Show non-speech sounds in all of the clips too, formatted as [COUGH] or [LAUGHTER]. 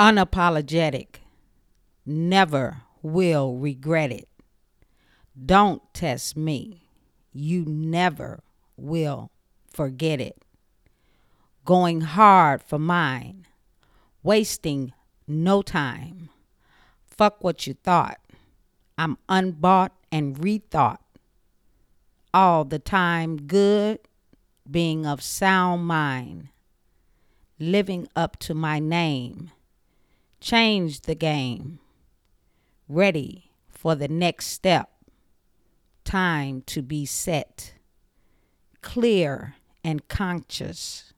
Unapologetic. Never will regret it. Don't test me. You never will forget it. Going hard for mine. Wasting no time. Fuck what you thought. I'm unbought and rethought. All the time good, being of sound mind. Living up to my name. Change the game. Ready for the next step. Time to be set. Clear and conscious.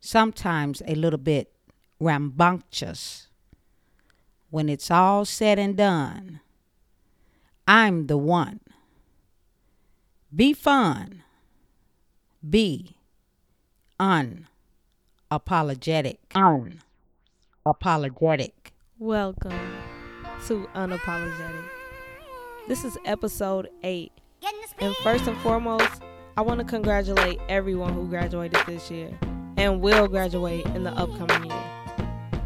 Sometimes a little bit rambunctious. When it's all said and done, I'm the one. Be fun. Be unapologetic. Unapologetic. Welcome to Unapologetic. This is episode 8. And first and foremost, I want to congratulate everyone who graduated this year and will graduate in the upcoming year.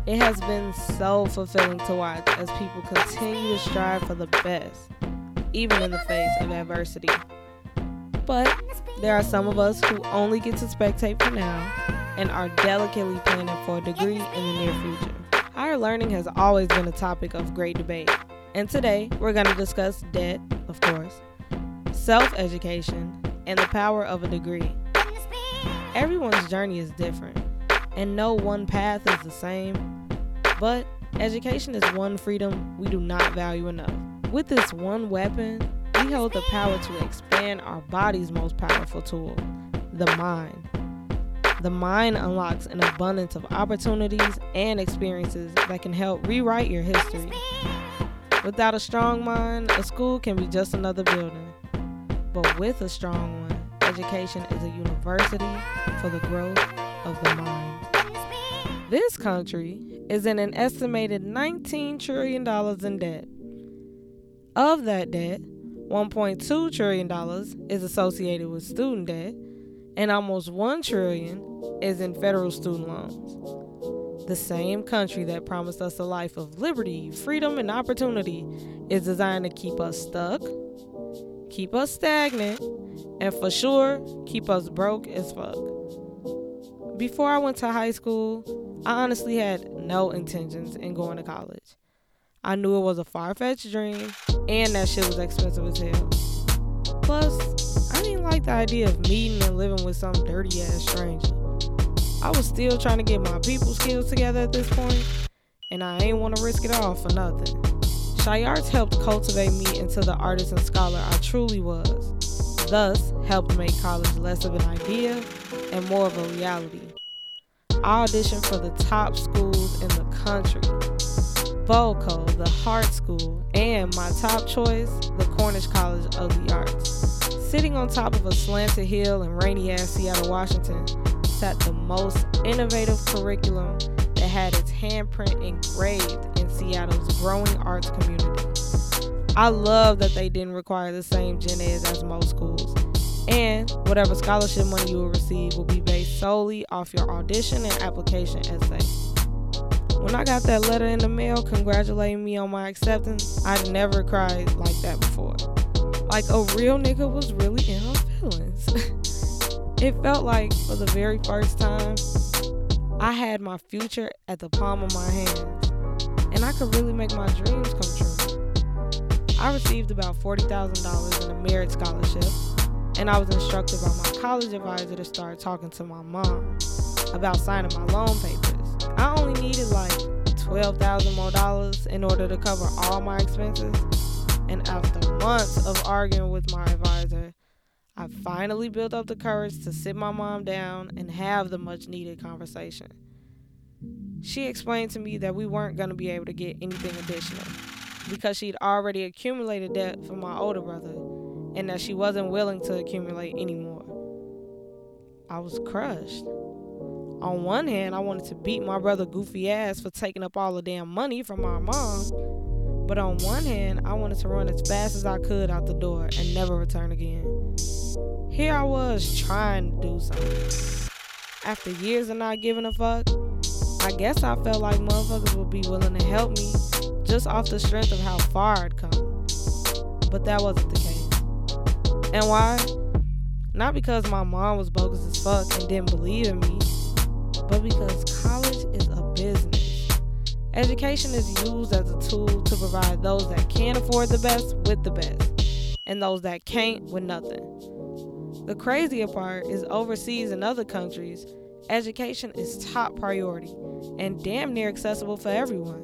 It has been so fulfilling to watch as people continue to strive for the best, even in the face of adversity. But there are some of us who only get to spectate for now and are delicately planning for a degree in the near future. Higher learning has always been a topic of great debate, and today we're going to discuss debt, of course, self education, and the power of a degree. Everyone's journey is different, and no one path is the same, but education is one freedom we do not value enough. With this one weapon, we hold the power to expand our body's most powerful tool, the mind. The mind unlocks an abundance of opportunities and experiences that can help rewrite your history. Without a strong mind, a school can be just another building. But with a strong one, education is a university for the growth of the mind. This country is in an estimated $19 trillion in debt. Of that debt, $1.2 trillion is associated with student debt, and almost 1 trillion is in federal student loans. The same country that promised us a life of liberty, freedom, and opportunity is designed to keep us stuck, keep us stagnant, and for sure, keep us broke as fuck. Before I went to high school, I honestly had no intentions in going to college. I knew it was a far fetched dream, and that shit was expensive as hell. Plus, I didn't like the idea of meeting and living with some dirty ass stranger. I was still trying to get my people skills together at this point, and I ain't want to risk it all for nothing. ChiArts helped cultivate me into the artist and scholar I truly was, thus, helped make college less of an idea and more of a reality. I auditioned for the top schools in the country Boco, the Hart School, and my top choice, the Cornish College of the Arts. Sitting on top of a slanted hill in rainy ass Seattle, Washington, sat the most innovative curriculum that had its handprint engraved in Seattle's growing arts community. I love that they didn't require the same gen eds as most schools, and whatever scholarship money you will receive will be based solely off your audition and application essay. When I got that letter in the mail congratulating me on my acceptance, I'd never cried like that before. Like a real nigga was really in her feelings. [LAUGHS] it felt like for the very first time, I had my future at the palm of my hands, and I could really make my dreams come true. I received about $40,000 in a merit scholarship, and I was instructed by my college advisor to start talking to my mom about signing my loan papers. I only needed like 12,000 more dollars in order to cover all my expenses. And after months of arguing with my advisor, I finally built up the courage to sit my mom down and have the much needed conversation. She explained to me that we weren't going to be able to get anything additional because she'd already accumulated debt from my older brother and that she wasn't willing to accumulate anymore. I was crushed on one hand, I wanted to beat my brother goofy ass for taking up all the damn money from my mom. But on one hand, I wanted to run as fast as I could out the door and never return again. Here I was trying to do something. After years of not giving a fuck, I guess I felt like motherfuckers would be willing to help me just off the strength of how far I'd come. But that wasn't the case. And why? Not because my mom was bogus as fuck and didn't believe in me, but because college is a business. Education is used as a tool to provide those that can afford the best with the best, and those that can't with nothing. The crazier part is overseas in other countries, education is top priority and damn near accessible for everyone.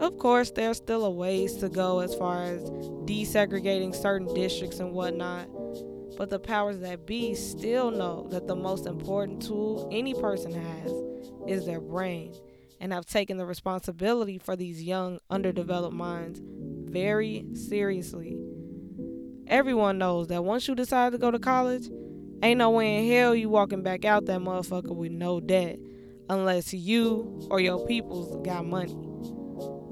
Of course, there's still a ways to go as far as desegregating certain districts and whatnot, but the powers that be still know that the most important tool any person has is their brain and have taken the responsibility for these young, underdeveloped minds very seriously. Everyone knows that once you decide to go to college, ain't no way in hell you walking back out that motherfucker with no debt unless you or your peoples got money.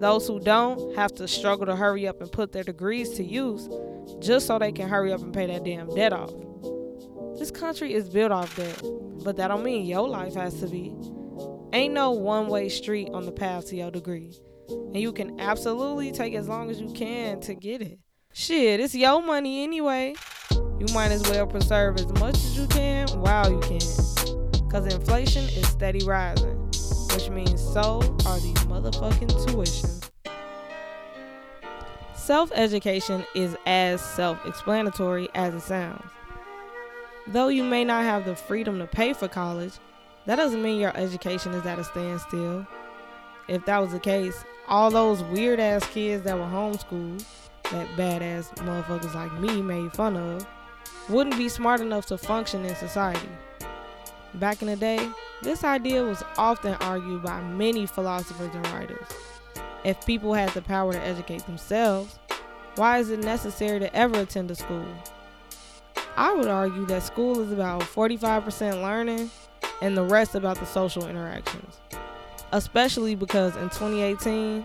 Those who don't have to struggle to hurry up and put their degrees to use just so they can hurry up and pay that damn debt off. This country is built off debt, but that don't mean your life has to be. Ain't no one way street on the path to your degree. And you can absolutely take as long as you can to get it. Shit, it's your money anyway. You might as well preserve as much as you can while you can. Cause inflation is steady rising which means so are these motherfucking tuitions. Self education is as self explanatory as it sounds. Though you may not have the freedom to pay for college, that doesn't mean your education is at a standstill. If that was the case, all those weird ass kids that were homeschooled, that badass motherfuckers like me made fun of, wouldn't be smart enough to function in society. Back in the day, this idea was often argued by many philosophers and writers. If people had the power to educate themselves, why is it necessary to ever attend a school? I would argue that school is about 45% learning and the rest about the social interactions. Especially because in 2018,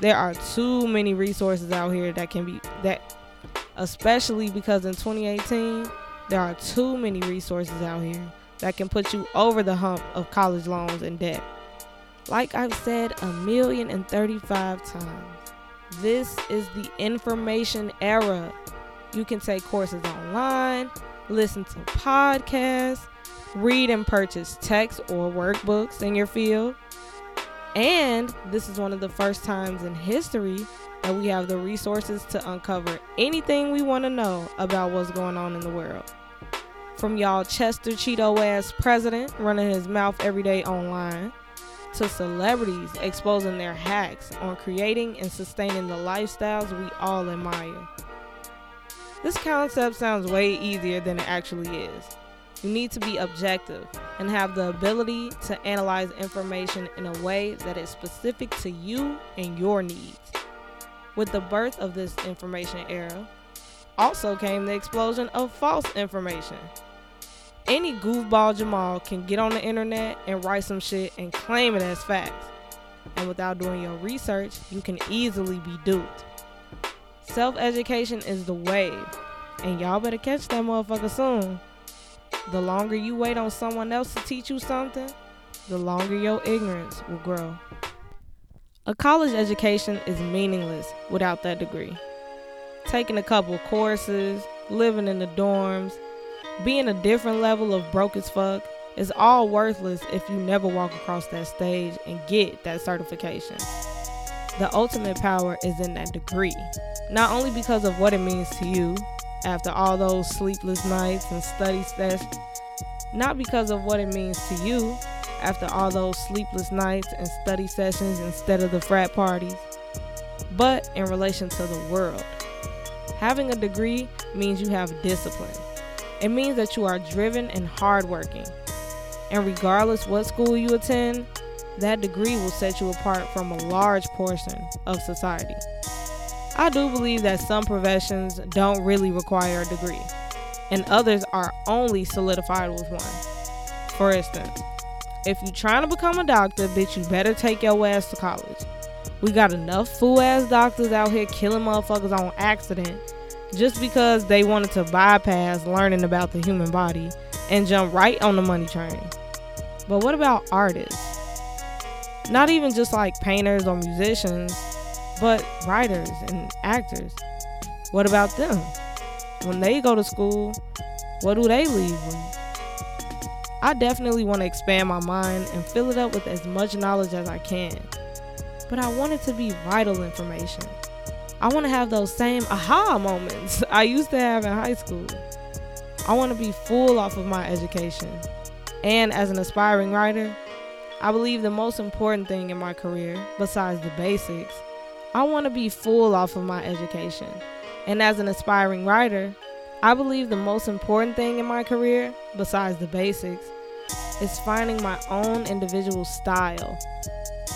there are too many resources out here that can be that especially because in 2018, there are too many resources out here that can put you over the hump of college loans and debt. Like I've said a million and 35 times, this is the information era. You can take courses online, listen to podcasts, read and purchase text or workbooks in your field. And this is one of the first times in history that we have the resources to uncover anything we want to know about what's going on in the world. From y'all Chester Cheeto ass president running his mouth every day online to celebrities exposing their hacks on creating and sustaining the lifestyles we all admire. This concept sounds way easier than it actually is. You need to be objective and have the ability to analyze information in a way that is specific to you and your needs. With the birth of this information era, also came the explosion of false information any goofball Jamal can get on the internet and write some shit and claim it as facts. And without doing your research, you can easily be duped. Self education is the wave, and y'all better catch that motherfucker soon. The longer you wait on someone else to teach you something, the longer your ignorance will grow. A college education is meaningless without that degree. Taking a couple courses, living in the dorms, being a different level of broke as fuck is all worthless if you never walk across that stage and get that certification. The ultimate power is in that degree, not only because of what it means to you after all those sleepless nights and study sessions, not because of what it means to you after all those sleepless nights and study sessions instead of the frat parties, but in relation to the world. Having a degree means you have discipline it means that you are driven and hardworking. And regardless what school you attend, that degree will set you apart from a large portion of society. I do believe that some professions don't really require a degree, and others are only solidified with one. For instance, if you're trying to become a doctor, bitch, you better take your ass to college. We got enough fool ass doctors out here killing motherfuckers on accident just because they wanted to bypass learning about the human body and jump right on the money train. But what about artists? Not even just like painters or musicians, but writers and actors. What about them? When they go to school, what do they leave with? I definitely want to expand my mind and fill it up with as much knowledge as I can. But I want it to be vital information. I want to have those same aha moments [LAUGHS] I used to have in high school. I want to be full off of my education. And as an aspiring writer, I believe the most important thing in my career, besides the basics, I want to be full off of my education. And as an aspiring writer, I believe the most important thing in my career, besides the basics, is finding my own individual style,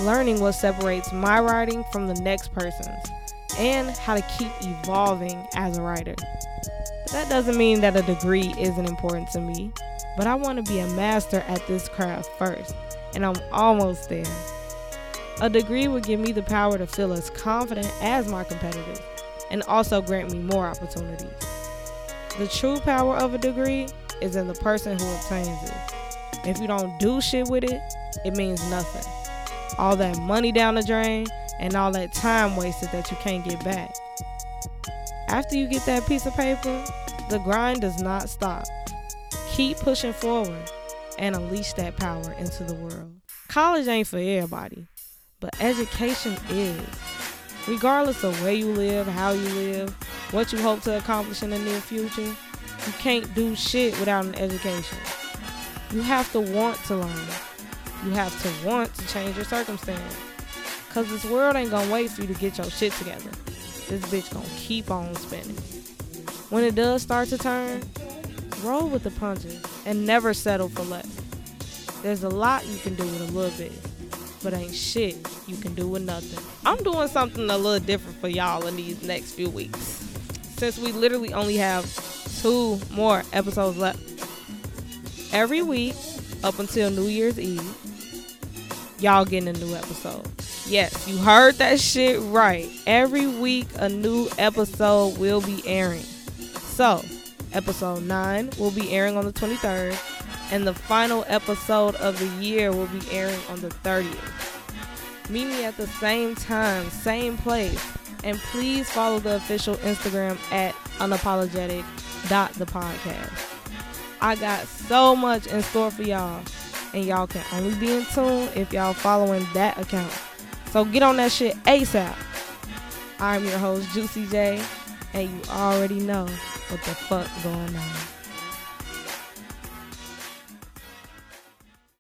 learning what separates my writing from the next person's, and how to keep evolving as a writer. But That doesn't mean that a degree isn't important to me, but I want to be a master at this craft first, and I'm almost there. A degree would give me the power to feel as confident as my competitors and also grant me more opportunities. The true power of a degree is in the person who obtains it. If you don't do shit with it, it means nothing. All that money down the drain and all that time wasted that you can't get back. After you get that piece of paper, the grind does not stop. Keep pushing forward and unleash that power into the world. College ain't for everybody, but education is. Regardless of where you live, how you live, what you hope to accomplish in the near future, you can't do shit without an education. You have to want to learn. You have to want to change your circumstance. Cause this world ain't gonna wait for you to get your shit together. This bitch gonna keep on spinning. When it does start to turn, roll with the punches and never settle for less. There's a lot you can do with a little bit, but ain't shit you can do with nothing. I'm doing something a little different for y'all in these next few weeks. Since we literally only have two more episodes left. Every week up until New Year's Eve, y'all getting a new episode. Yes, you heard that shit right. Every week a new episode will be airing. So, episode 9 will be airing on the 23rd, and the final episode of the year will be airing on the 30th. Meet me at the same time, same place. And please follow the official Instagram at unapologetic.thepodcast. I got so much in store for y'all. And y'all can only be in tune if y'all following that account. So get on that shit ASAP. I'm your host, Juicy J, and you already know what the fuck going on.